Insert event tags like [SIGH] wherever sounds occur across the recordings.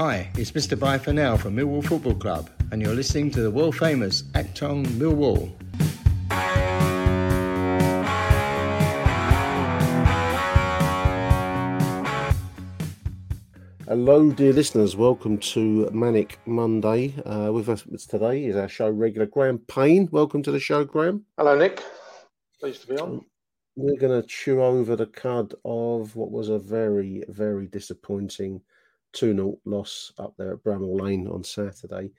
Hi, it's Mr. Bye for now from Millwall Football Club, and you're listening to the world famous Achtung Millwall. Hello, dear listeners. Welcome to Manic Monday. Uh, with us today is our show regular Graham Payne. Welcome to the show, Graham. Hello, Nick. Pleased to be on. We're going to chew over the cud of what was a very, very disappointing 2 0 loss up there at Bramall Lane on Saturday.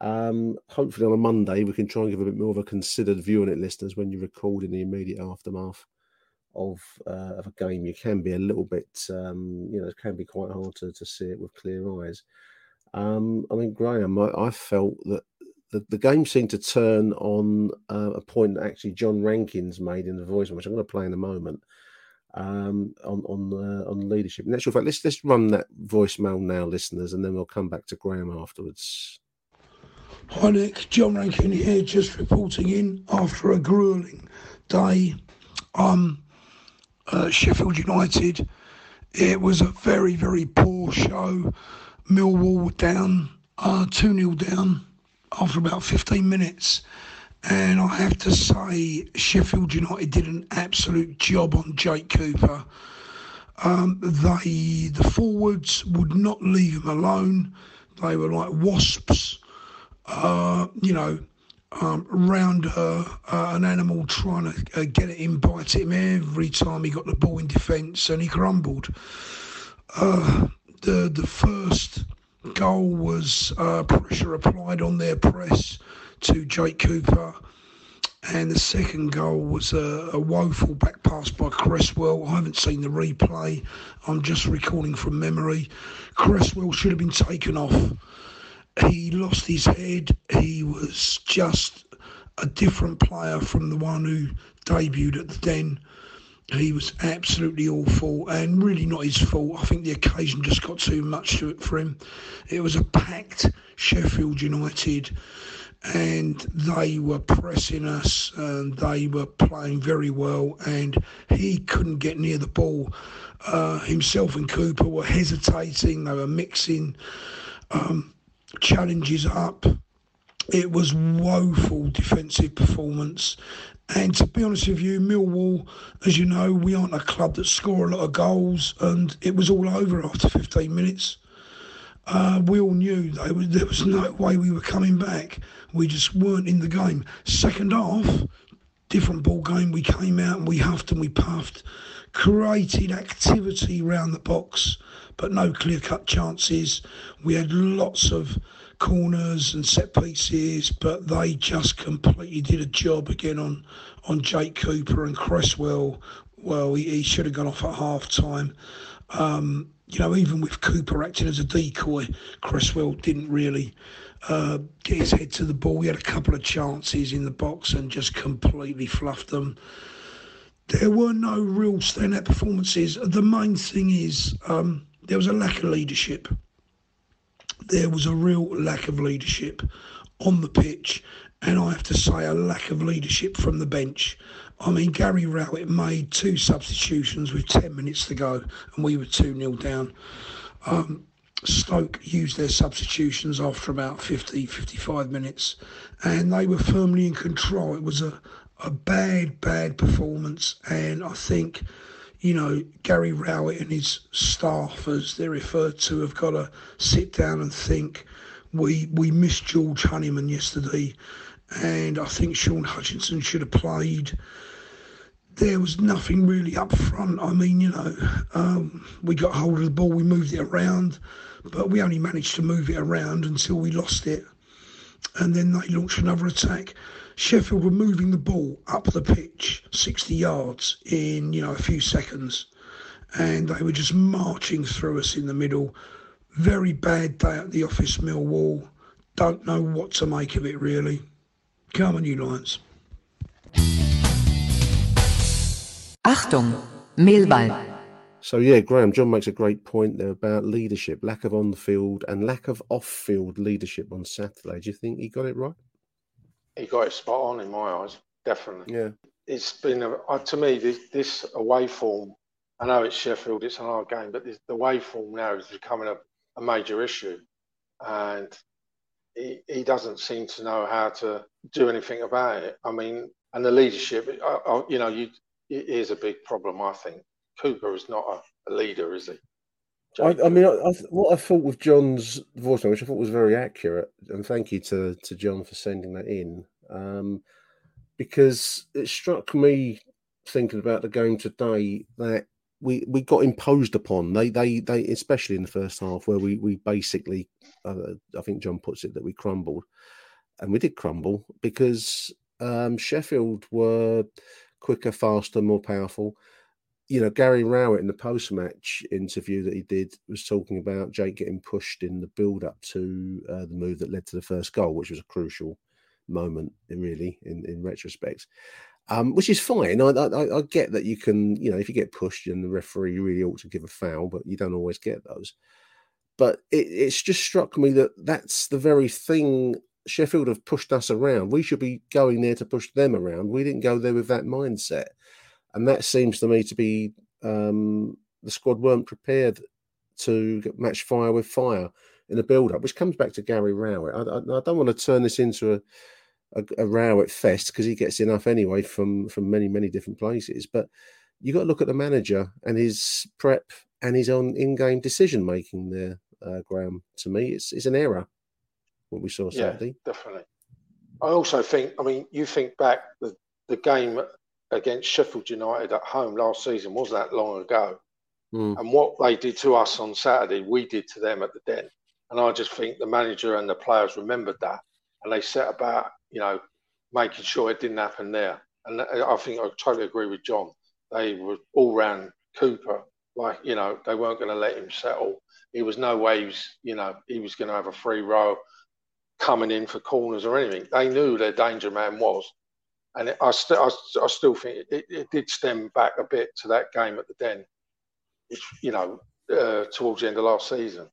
Um, hopefully, on a Monday, we can try and give a bit more of a considered view on it, listeners, when you record in the immediate aftermath of uh, of a game, you can be a little bit, um, you know, it can be quite hard to, to see it with clear eyes. Um, I mean, Graham, I, I felt that the, the game seemed to turn on uh, a point that actually John Rankins made in the voice, which I'm going to play in a moment, um, on on uh, on leadership. In actual fact, let's let's run that voicemail now, listeners, and then we'll come back to Graham afterwards. Hi Nick, John Rankin here, just reporting in after a grueling day. Um, uh, Sheffield United. It was a very, very poor show. Millwall down, uh, 2 0 down after about 15 minutes. And I have to say, Sheffield United did an absolute job on Jake Cooper. Um, they, the forwards would not leave him alone. They were like wasps. Uh, you know, um, around uh, uh, an animal trying to uh, get it in, bite him every time he got the ball in defence, and he crumbled. Uh, the the first goal was uh, pressure applied on their press to Jake Cooper. And the second goal was a, a, woeful back pass by Cresswell. I haven't seen the replay. I'm just recalling from memory. Cresswell should have been taken off he lost his head. He was just a different player from the one who debuted at the Den. He was absolutely awful and really not his fault. I think the occasion just got too much to it for him. It was a packed Sheffield United and they were pressing us and they were playing very well and he couldn't get near the ball. Uh, himself and Cooper were hesitating, they were mixing. Um, challenges up. It was woeful defensive performance. And to be honest with you, Millwall, as you know, we aren't a club that score a lot of goals, and it was all over after 15 minutes. Uh, we all knew there was no way we were coming back. We just weren't in the game. Second half, different ball game. We came out and we huffed and we puffed, created activity around the box, but no clear cut chances. We had lots of corners and set pieces, but they just completely did a job again on, on Jake Cooper and Cresswell. Well, he, he should have gone off at half time. Um, you know, even with Cooper acting as a decoy, Cresswell didn't really uh, get his head to the ball. He had a couple of chances in the box and just completely fluffed them. There were no real standout performances. The main thing is um, there was a lack of leadership. There was a real lack of leadership on the pitch, and I have to say, a lack of leadership from the bench. I mean, Gary Rowett made two substitutions with 10 minutes to go, and we were 2 0 down. Um, Stoke used their substitutions after about 50, 55 minutes, and they were firmly in control. It was a, a bad, bad performance. And I think, you know, Gary Rowett and his staff, as they're referred to, have got to sit down and think. We we missed George Honeyman yesterday, and I think Shaun Hutchinson should have played there was nothing really up front. I mean, you know, um, we got hold of the ball, we moved it around, but we only managed to move it around until we lost it. And then they launched another attack. Sheffield were moving the ball up the pitch 60 yards in, you know, a few seconds. And they were just marching through us in the middle. Very bad day at the office, Millwall. Don't know what to make of it, really. Come on, you Lions. Achtung, Millwall. So yeah, Graham, John makes a great point there about leadership, lack of on the field and lack of off field leadership on Saturday. Do you think he got it right? He got it spot on in my eyes, definitely. Yeah. It's been a, uh, to me this, this away form. I know it's Sheffield, it's an hard game, but this, the away form now is becoming a, a major issue, and he, he doesn't seem to know how to do anything about it. I mean, and the leadership, I, I, you know, you it is a big problem. I think Cooper is not a, a leader, is he? I, I, mean, I, what I thought with John's voicemail, which I thought was very accurate, and thank you to to John for sending that in, um, because it struck me thinking about the game today that we we got imposed upon. They they they especially in the first half where we we basically, uh, I think John puts it that we crumbled, and we did crumble because um, Sheffield were quicker, faster, more powerful. You know, Gary Rowett in the post match interview that he did was talking about Jake getting pushed in the build up to uh, the move that led to the first goal, which was a crucial moment, really, in, in retrospect. Um, which is fine. I, I, I, get that you can, you know, if you get pushed and the referee you really ought to give a foul, but you don't always get those. But it, it's just struck me that that's the very thing Sheffield have pushed us around. We should be going there to push them around. We didn't go there with that mindset, and that seems to me to be um, the squad weren't prepared to match fire with fire in the build-up, which comes back to Gary Rowett. I, I, I don't want to turn this into a a, a Rowett fest because he gets enough anyway from from many many different places. But you got to look at the manager and his prep and his own in-game decision making there, uh, Graham. To me, it's it's an error what we saw Saturday. Yeah, definitely. I also think, I mean, you think back the, the game against Sheffield United at home last season was that long ago. Mm. And what they did to us on Saturday, we did to them at the Den. And I just think the manager and the players remembered that. And they set about, you know, making sure it didn't happen there. And I think I totally agree with John. They were all round Cooper. Like, you know, they weren't going to let him settle. He was no way he was, you know, he was going to have a free row coming in for corners or anything. They knew their danger man was. And it, I, st- I, I, still think it, it, did stem back a bit to that game at the Den, you know, uh, towards the end of last season.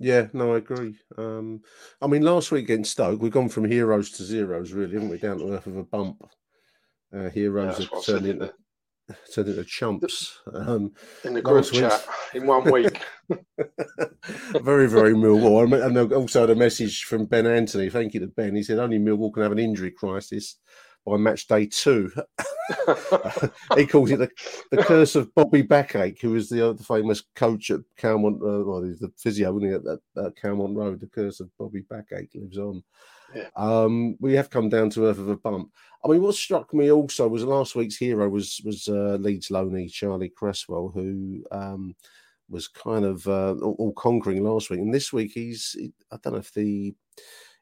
Yeah, no, I agree. Um, I mean, last week against Stoke, we've gone from heroes to zeros, really, haven't we? Down to earth of a bump. Uh, heroes yeah, have turned into turned into chumps. Um, in the group chat in one week. [LAUGHS] [LAUGHS] very, very Millwall. And also the message from Ben Anthony. Thank you to Ben. He said only Millwall can have an injury crisis by match day two. [LAUGHS] he calls it the, the curse of Bobby Backache, who was the, the famous coach at Calmont, uh, well, he's the physio, wasn't he, at, at, at Calmont Road. The curse of Bobby Backache lives on. Yeah. Um, we have come down to earth of a bump. I mean, what struck me also was last week's hero was was uh, Leeds loanee Charlie Cresswell, who um, was kind of uh, all, conquering last week, and this week he's I don't know if the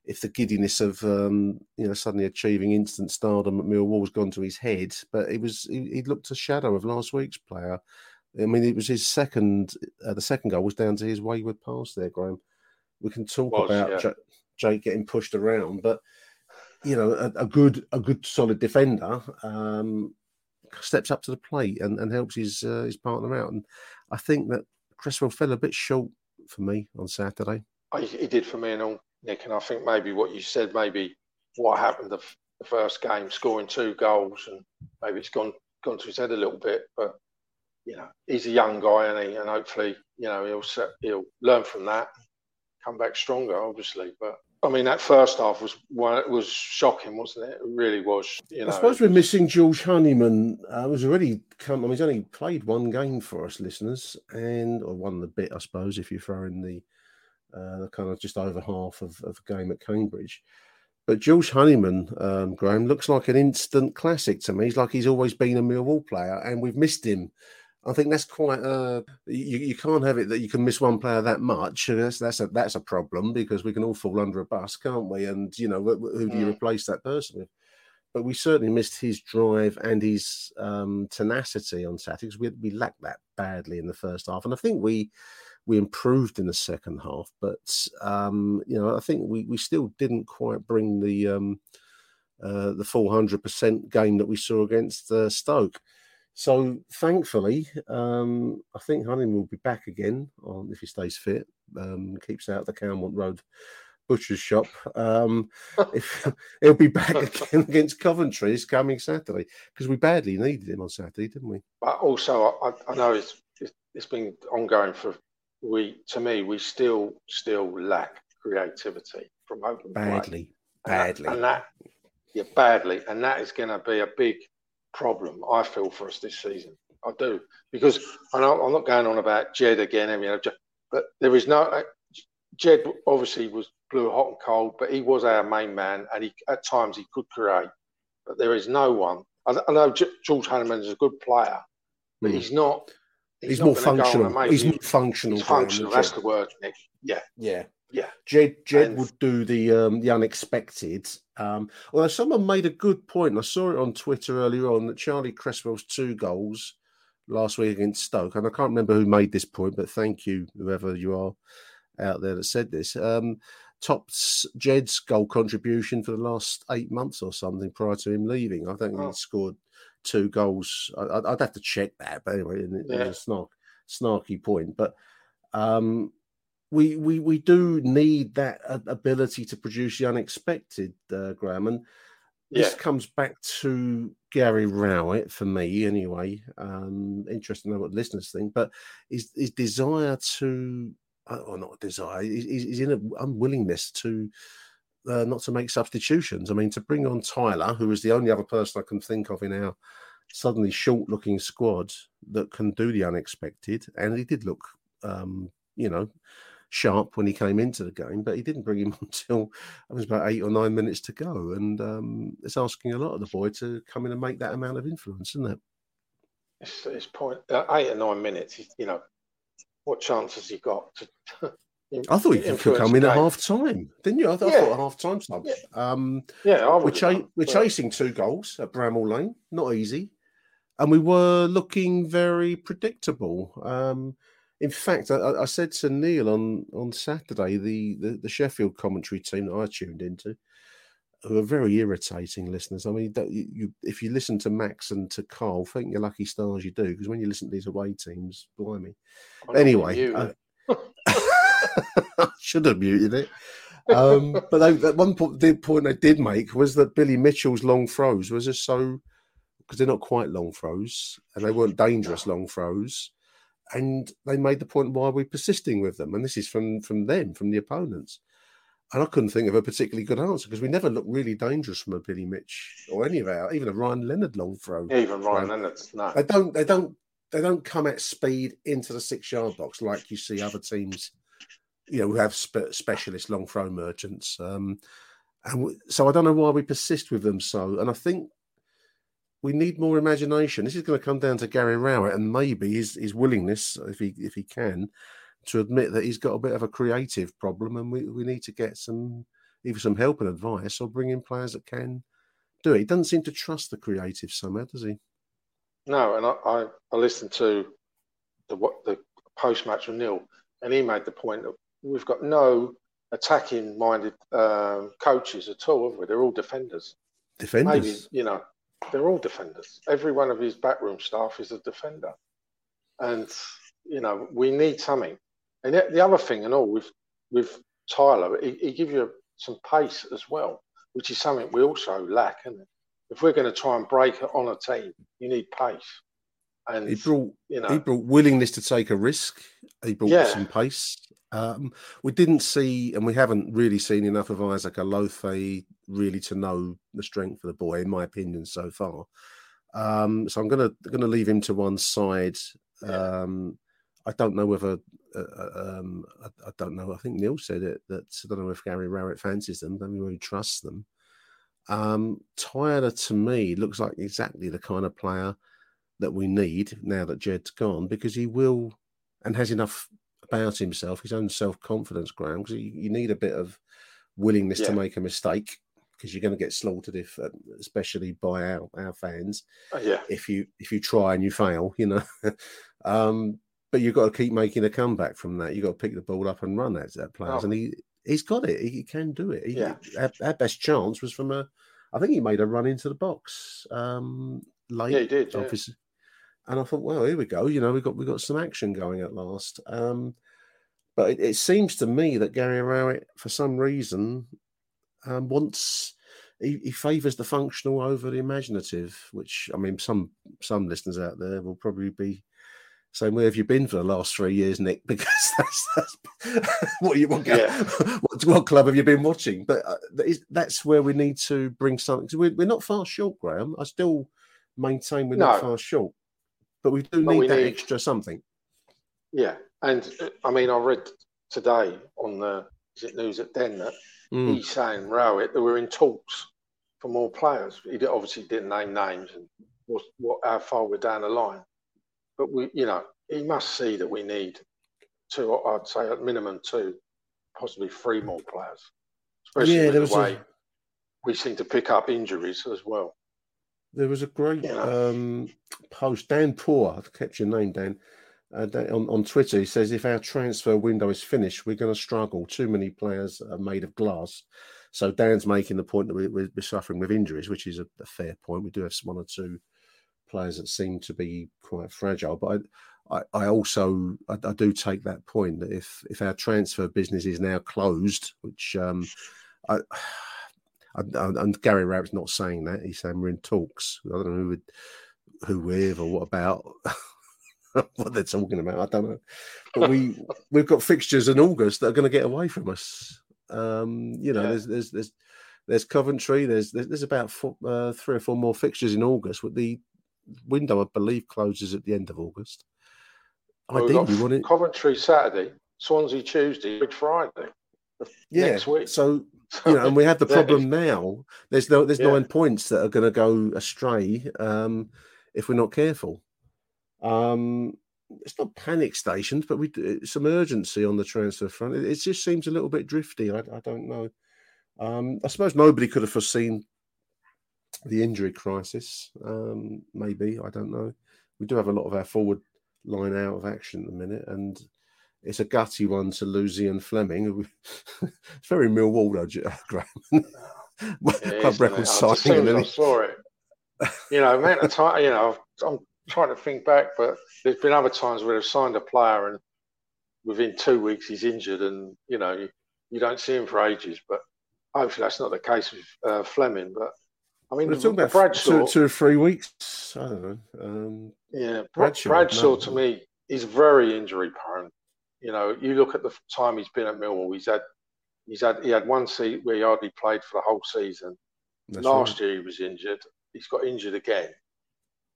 if the giddiness of um, you know suddenly achieving instant stardom at Millwall has gone to his head, but he was he, he looked a shadow of last week's player. I mean, it was his second. Uh, the second goal was down to his wayward pass there, Graham. We can talk was, about yeah. Jake getting pushed around, but you know, a, a good a good solid defender um, steps up to the plate and, and helps his uh, his partner out. And I think that Cresswell fell a bit short for me on Saturday. He did for me and all, Nick. And I think maybe what you said, maybe what happened the, the first game, scoring two goals, and maybe it's gone gone to his head a little bit. But you know, he's a young guy, and he, and hopefully, you know, he'll set, he'll learn from that, come back stronger, obviously. But I mean, that first half was one, was shocking, wasn't it? It really was. You know, I suppose we're missing George Honeyman. Uh, was already come. I mean, he's only played one game for us, listeners, and or won the bit, I suppose, if you throw in the uh, the kind of just over half of, of a game at Cambridge. But George Honeyman, um, Graham, looks like an instant classic to me. He's like he's always been a Millwall player, and we've missed him I think that's quite uh you, you can't have it that you can miss one player that much. That's that's a that's a problem because we can all fall under a bus, can't we? And you know who do you mm. replace that person with? But we certainly missed his drive and his um, tenacity on Saturday because we, we lacked that badly in the first half, and I think we we improved in the second half. But um, you know I think we we still didn't quite bring the um, uh, the full hundred percent game that we saw against uh, Stoke. So thankfully, um, I think Honeyman will be back again on if he stays fit, um, keeps out the Calmont Road butcher's shop. Um, [LAUGHS] if he'll be back again [LAUGHS] against Coventry this coming Saturday because we badly needed him on Saturday, didn't we? But also, I, I know it's, it's been ongoing for we. To me, we still still lack creativity from open badly, play. badly, and that, and that yeah, badly, and that is going to be a big problem I feel for us this season. I do because I know I'm not going on about Jed again. I mean, but there is no uh, Jed. Obviously, was blew hot and cold, but he was our main man, and he at times he could create. But there is no one. I, I know George Honeyman is a good player, but mm. he's not. He's, he's more functional. He's more functional. He's functional. That's the word, Nick. Yeah. Yeah. Yeah. Jed Jed and, would do the um, the unexpected. Um, although someone made a good point, I saw it on Twitter earlier on that Charlie Cresswell's two goals last week against Stoke, and I can't remember who made this point, but thank you, whoever you are out there that said this. Um, tops Jed's goal contribution for the last eight months or something prior to him leaving. I think oh. he scored two goals. I, would have to check that, but anyway, it's yeah. a snark, snarky point. But um, we we we do need that ability to produce the unexpected, uh, Graham, and this yeah. comes back to Gary Rowett for me anyway. Um, interesting to know what listeners think, but his his desire to, uh, or not desire, he's in an unwillingness to. Uh, not to make substitutions. I mean, to bring on Tyler, who is the only other person I can think of in our suddenly short-looking squad that can do the unexpected, and he did look, um, you know, sharp when he came into the game, but he didn't bring him [LAUGHS] until it was about eight or nine minutes to go. And um, it's asking a lot of the boy to come in and make that amount of influence, isn't it? It's, it's point uh, eight or nine minutes. You know, what chance has he got to? [LAUGHS] I thought you could come in at half time, didn't you? I, thought, yeah. I thought half time sub. Yeah, um, yeah we're, cha- we're chasing two goals at Bramall Lane, not easy, and we were looking very predictable. Um, in fact, I, I, said to Neil on on Saturday, the, the, the Sheffield commentary team that I tuned into, who are very irritating listeners. I mean, you, you, if you listen to Max and to Carl, think you're lucky stars you do, because when you listen to these away teams, blimey. Anyway, [LAUGHS] [LAUGHS] I, should have muted it. Um, but they, at one point, the point they did make was that Billy Mitchell's long throws was just so because they're not quite long throws and they weren't dangerous long throws and they made the point why are we're persisting with them. And this is from from them, from the opponents. And I couldn't think of a particularly good answer because we never looked really dangerous from a Billy Mitch or any of our, even a Ryan Leonard long throw. Yeah, even Ryan Leonard, no. They don't, they don't, they don't come at speed into the six yard box like you see other teams, you know, we have spe- specialist long throw merchants. Um, and we, so I don't know why we persist with them so. And I think we need more imagination. This is going to come down to Gary Rowett and maybe his, his willingness, if he if he can, to admit that he's got a bit of a creative problem, and we, we need to get some either some help and advice or bring in players that can do it. He doesn't seem to trust the creative somehow, does he? No, and I, I, I listened to the the post match with Neil, and he made the point that we've got no attacking minded um, coaches at all, have we? They're all defenders. Defenders. Maybe, you know, they're all defenders. Every one of his backroom staff is a defender, and you know we need something. And the other thing, and all with with Tyler, he, he gives you some pace as well, which is something we also lack. And if we're going to try and break it on a team, you need pace. And he brought, you know, he brought willingness to take a risk. He brought yeah. some pace. Um, we didn't see, and we haven't really seen enough of Isaac Olaofe really to know the strength of the boy, in my opinion, so far. Um, so I'm gonna gonna leave him to one side. Yeah. Um, I don't know whether uh, uh, um, I, I, don't know. I think Neil said it that I don't know if Gary Rowett fancies them. Don't really trust them. Um, Tyler to me looks like exactly the kind of player that we need now that Jed's gone because he will and has enough about himself, his own self confidence, Graham. Because you, you, need a bit of willingness yeah. to make a mistake because you're going to get slaughtered if, uh, especially by our our fans. Uh, yeah. If you if you try and you fail, you know. [LAUGHS] um, but you've got to keep making a comeback from that. You've got to pick the ball up and run at that players, oh. and he he's got it. He can do it. He, yeah. Our, our, best chance was from a, I think he made a run into the box um, late. Yeah, he did. Obviously. Yeah. And I thought, well, here we go. You know, we got we got some action going at last. Um, but it, it, seems to me that Gary Rowett, for some reason, um, wants he, he favours the functional over the imaginative. Which I mean, some some listeners out there will probably be saying, "Where have you been for the last three years, Nick?" [LAUGHS] Because that's, that's [LAUGHS] what you what, yeah. [LAUGHS] what, what, club have you been watching? But uh, that's where we need to bring something. We're, we're not far short, Graham. I still maintain we're no. not far short, but we do but need we that need... extra something. Yeah, and I mean, I read today on the is it News at Den that mm. he's saying Rowett that we're in talks for more players. He obviously didn't name names and what, what how far we're down the line but we, you know, he must see that we need two. I'd say at minimum two, possibly three more players. Especially yeah, the way a... we seem to pick up injuries as well. There was a great um, post. Dan Poor, I've kept your name, Dan. Uh, on, on Twitter, he says if our transfer window is finished, we're going to struggle. Too many players are made of glass. So Dan's making the point that we, are suffering with injuries, which is a, a, fair point. We do have one or two players that seem to be quite fragile. But I, I, I also I, I, do take that point that if if our transfer business is now closed, which um, I, and Gary Rowett's not saying that. He's saying we're in talks. I don't know who would, who with or what about. [LAUGHS] what they're talking about, I don't know. But we [LAUGHS] we've got fixtures in August that are going to get away from us. Um, you know, yeah. there's there's there's there's Coventry. There's there's, there's about four, uh, three or four more fixtures in August. With the window, I believe, closes at the end of August. Well, Ideally, we want it... Coventry Saturday, Swansea Tuesday, Big Friday. Yeah, next week. So you know, and we have the [LAUGHS] problem now. There's no there's yeah. nine points that are going to go astray um, if we're not careful. Um, it's not panic stations, but we some urgency on the transfer front. It, it just seems a little bit drifty. I, I don't know. Um, I suppose nobody could have foreseen the injury crisis. Um, maybe I don't know. We do have a lot of our forward line out of action at the minute, and it's a gutty one to lose Zian Flemming. [LAUGHS] it's very Millwall, Graham. [LAUGHS] Club record signing. I saw it. You know, amount of time. You know, I'm trying to think back, but there's been other times where they've signed a player and within two weeks he's injured, and you know you, you don't see him for ages. But hopefully that's not the case with uh, Flemming. But I mean, we're talking about Bradshaw, two, two or three weeks. I don't know. Um, yeah, Bradshaw, Bradshaw no. to me is very injury prone. You know, you look at the time he's been at Millwall. He's had, he's had, he had one seat where he hardly played for the whole season. That's Last right. year he was injured. He's got injured again.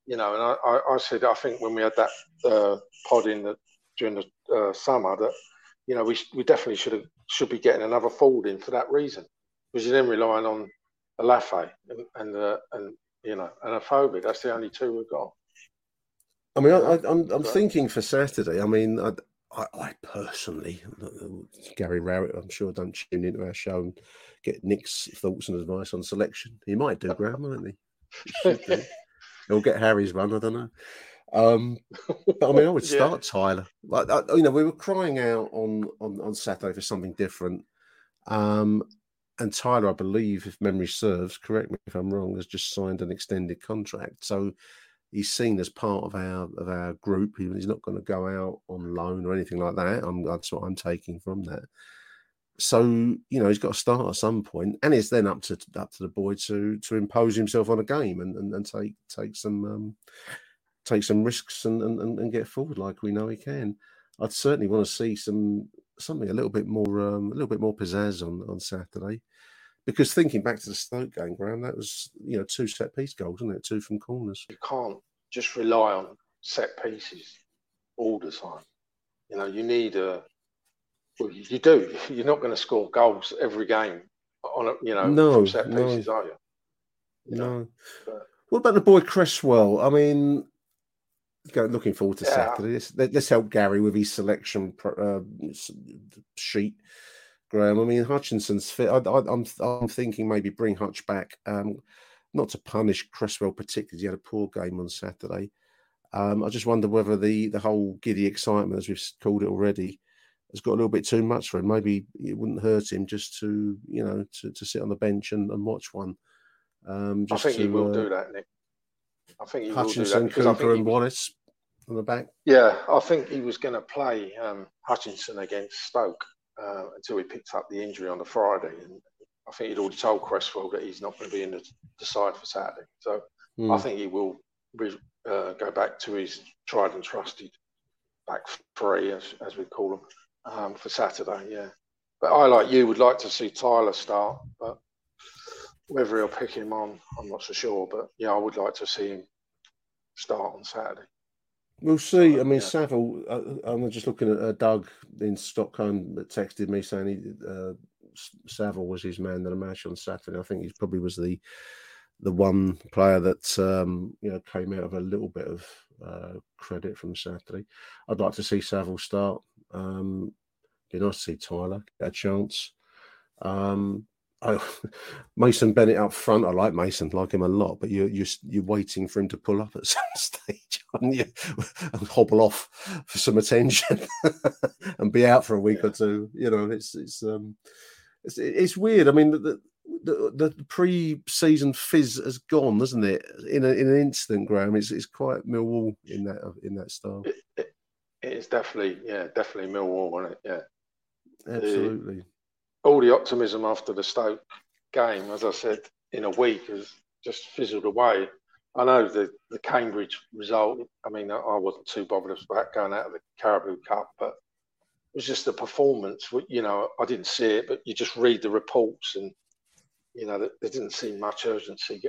You know, and I, I, I said I think when we had that uh, pod in the, during the uh, summer that you know we we definitely should have should be getting another forward in for that reason because you're then relying on Olaofe and and, uh, and you know and Afobe. That's the only two we've got. I mean, I, am I'm, I'm thinking for Saturday. I mean, I, I, I, personally, Gary Rowett, I'm sure, don't tune into our show and get Nick's thoughts and advice on selection. He might do, Graham, won't he? he He'll [LAUGHS] get Harry's run. I don't know. Um, but I mean, I would [LAUGHS] start yeah. Tyler. Like, I, you know, we were crying out on, on on Saturday for something different. Um, and Tyler, I believe, if memory serves, correct me if I'm wrong, has just signed an extended contract. So he's seen as part of our of our group. He's not going to go out on loan or anything like that. I'm, that's what I'm taking from that. So you know he's got to start at some point, and it's then up to up to the boy to to impose himself on a game and and, and take take some um, take some risks and, and, and get forward like we know he can. I'd certainly want to see some something a little bit more um, a little bit more pizzazz on on Saturday. Because thinking back to the Stoke game, Graham, that was you know two set piece goals, wasn't it? Two from corners. You can't just rely on set pieces all the time. You know, you need a. Well, you do. You're not going to score goals every game on a, you know no, set pieces, no. are you? you know? No. But, what about the boy Cresswell? I mean, looking forward to yeah. Saturday. Let's, let's, help Gary with his selection uh, sheet. Graham, I mean, Hutchinson's fit. I, am I'm, I'm thinking maybe bring Hutch back, um, not to punish Cresswell particularly. He had a poor game on Saturday. Um, I just wonder whether the the whole giddy excitement, as we've called it already, has got a little bit too much for him. Maybe it wouldn't hurt him just to you know to, to sit on the bench and, and watch one. Um, I think to, he will uh, do that, Nick. I think he Hutchinson, will do that Cooper, and Wallace on the back. Yeah, I think he was going to play um, Hutchinson against Stoke uh, until he picked up the injury on the Friday, and I think he'd already told Cresswell that he's not going to be in the, the side for Saturday. So mm. I think he will re, uh, go back to his tried and trusted back three, as, as we call them, um, for Saturday. Yeah, but I like you would like to see Tyler start, but whether he'll pick him on, I'm not so sure. But yeah, I would like to see him start on Saturday. We'll see. I mean, yeah. Saville. Uh, I'm just looking at uh, Doug in Stockholm that texted me saying he, uh, Saville was his man of the match on Saturday. I think he probably was the the one player that um, you know came out of a little bit of uh, credit from Saturday. I'd like to see Saville start. Um, be nice to see Tyler get a chance. Um, I, [LAUGHS] Mason Bennett up front. I like Mason, like him a lot, but you're you're you're waiting for him to pull up at [LAUGHS] some stage, aren't you? [LAUGHS] and hobble off for some attention and be out for a week yeah. or two. You know, it's it's um it's it's weird. I mean, the the, the pre-season fizz has gone, hasn't it? In a, in an instant, Graham. It's it's quite Millwall in that in that style. It, it, it's definitely yeah, definitely Millwall, isn't it? Yeah, absolutely. The, all the optimism after the Stoke game, as I said, in a week has just fizzled away. I know the, the Cambridge result, I mean, I wasn't too bothered about going out of the Carabao Cup, but it was just the performance. You know, I didn't see it, but you just read the reports and, you know, there didn't seem much urgency.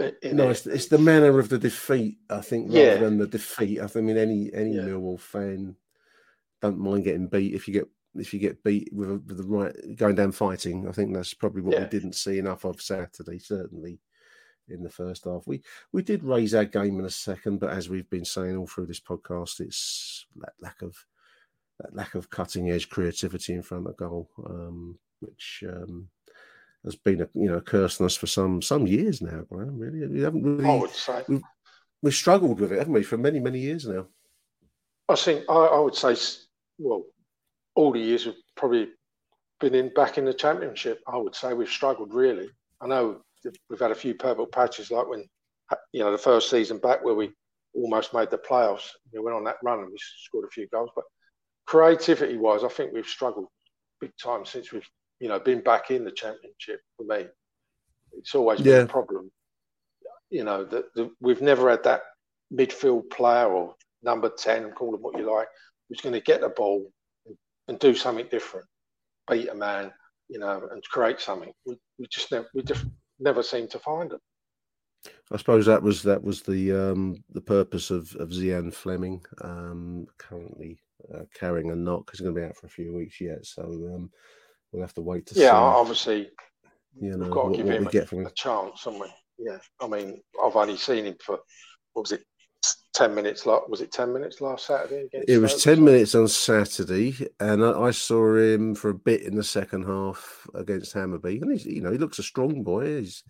Eh, no, it's, it's, the manner of the defeat, I think, rather yeah. than the defeat. I mean, any any yeah. Millwall fan don't mind getting beat if you get if you get beat with, with the right going down fighting. I think that's probably what yeah. we didn't see enough of Saturday. Certainly in the first half, we we did raise our game in a second, but as we've been saying all through this podcast, it's that lack of that lack of cutting edge creativity in front of goal, um, which um, has been a you know a curse on us for some some years now. Graham, really, we haven't really. I would say. We've, we've struggled with it, haven't we, for many many years now? I think I, I would say, well, all the years we've probably been in back in the championship. I would say we've struggled really. I know we've had a few purple patches, like when you know the first season back where we almost made the playoffs. We went on that run and we scored a few goals. But creativity wise, I think we've struggled big time since we've you know been back in the championship. For me, it's always been a problem. You know that we've never had that midfield player or number ten, call them what you like, who's going to get the ball and do something different, beat a man, you know, and create something. We, we just never we just never seem to find them. I suppose that was that was the um, the purpose of of Zian Flemming um, currently uh, carrying a knock because he's going to be out for a few weeks yet. So um, we'll have to wait to yeah, see. Yeah, obviously, you know, we've got to what, give him a, a, chance, haven't we? Yeah, I mean, I've only seen him for what was it, 10 minutes was it 10 minutes last saturday it was 10 minutes on saturday and I, saw him for a bit in the second half against hammarby and he's you know he looks a strong boy he's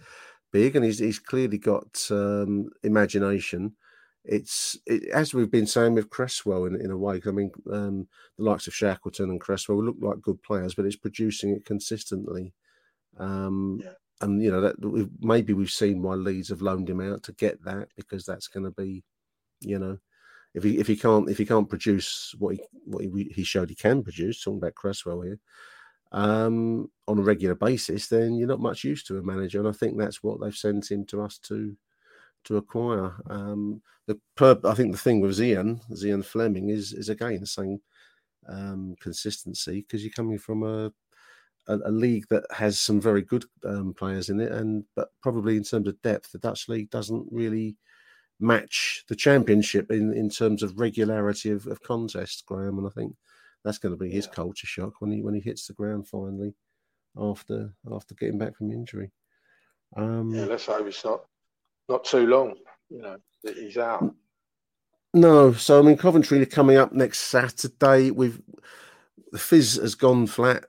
big and he's, he's clearly got um, imagination it's it, as we've been saying with Cresswell in, in a way. I mean, um, the likes of Shackleton and Cresswell look like good players, but it's producing it consistently. Um, yeah. And you know that we've, maybe we've seen why Leeds have loaned him out to get that because that's going to be you know, if he if he can't if he can't produce what he what he, he showed he can produce, talking about Cresswell here, um, on a regular basis, then you're not much use to a manager. And I think that's what they've sent him to us to to acquire. Um, the I think the thing with Zian, Zian Flemming is is again the same um, consistency because you're coming from a, a, a league that has some very good um, players in it, and but probably in terms of depth, the Dutch league doesn't really match the championship in, in terms of regularity of, of contests, Graham. And I think that's going to be his yeah. culture shock when he when he hits the ground finally after after getting back from injury. Um, yeah, let's hope it's not not too long. You know that he's out. No, so I mean Coventry are coming up next Saturday. We've the fizz has gone flat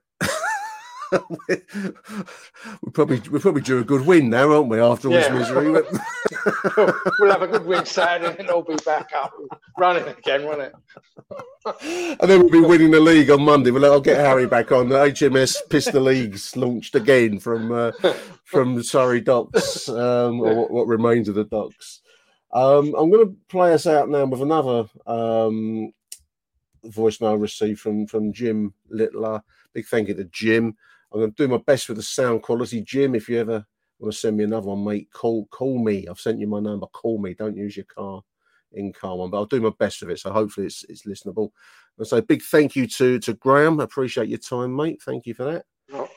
[LAUGHS] we probably we probably do a good win now, aren't we? After all yeah. this misery, [LAUGHS] we'll have a good win Saturday, and it'll be back up running again, won't it? [LAUGHS] and then we'll be winning the league on Monday. Well, I'll get Harry back on. The HMS Pistol Leagues launched again from uh, from Surrey docks, um, or what, what, remains of the docks. Um, I'm going to play us out now with another um, voicemail received from from Jim Littler. Big thank you to Jim. I'm going to do my best with the sound quality. Jim, if you ever want to send me another one, mate, call call me. I've sent you my number. Call me. Don't use your car in car one, but I'll do my best with it. So hopefully it's it's listenable. And so big thank you to to Graham. Appreciate your time, mate. Thank you for that. Oh,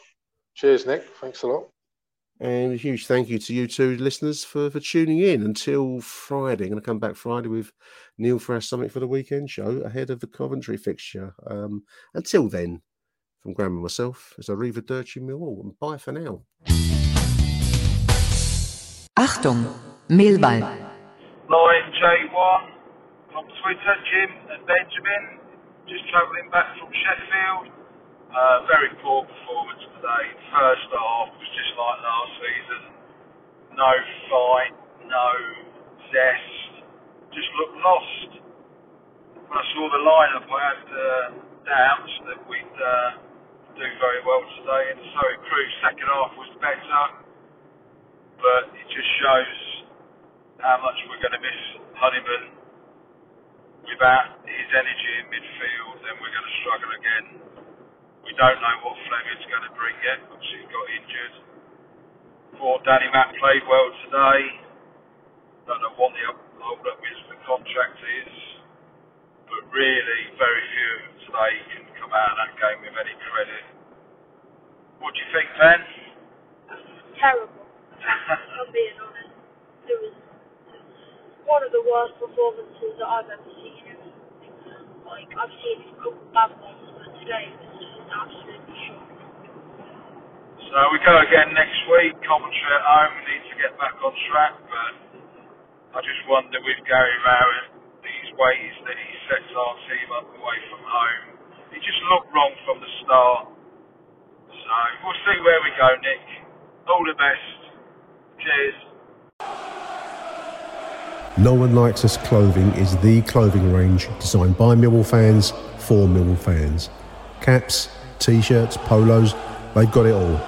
cheers, Nick. Thanks a lot. And a huge thank you to you two listeners for, for tuning in until Friday. I'm going to come back Friday with Neil for our Something for the Weekend show ahead of the Coventry fixture. Um, until then, from Graham and myself, it's a river Arrivederci Millwall, and bye for now. Achtung, Millwall. Line J1 from Twitter, Jim and Benjamin, just travelling back from Sheffield. Uh, very poor performance today. First half was just like last season. No fight, no zest, just looked lost. When I saw the lineup, I had uh, doubts that we'd uh, do very well today, and so it proved. Second half was better, but it just shows how much we're going to miss Honeyman. Without his energy in midfield, then we're going to struggle again. We don't know what Flemming's going to bring yet. Obviously, he got injured. Thought Danny Mack played well today. Don't know what the hold up is the contract is, but really, very few of them today can come out of that game with any credit. What do you think, Ben? Terrible. I'm being honest. It was one of the worst performances that I've ever seen. Like I've seen a couple bad ones, but today was just absolutely shocking. So we go again next week. Commentary at home. We need to get back on track, but I just wonder with Gary Rowett these ways that he sets our team up away from home it just looked wrong from the start. So we'll see where we go, Nick. All the best. Cheers. No One Likes Us Clothing is the clothing range designed by Millwall fans for Millwall fans. Caps, t-shirts, polos, they've got it all.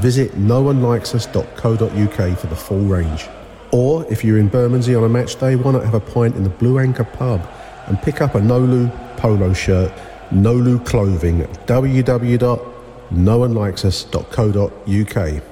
Visit noonelikesus.co.uk for the full range. Or if you're in Bermondsey on a match day, why not have a pint in the Blue Anchor pub and pick up a Nolu polo shirt Nolu Clothing, www.noonelikeusus.co.uk.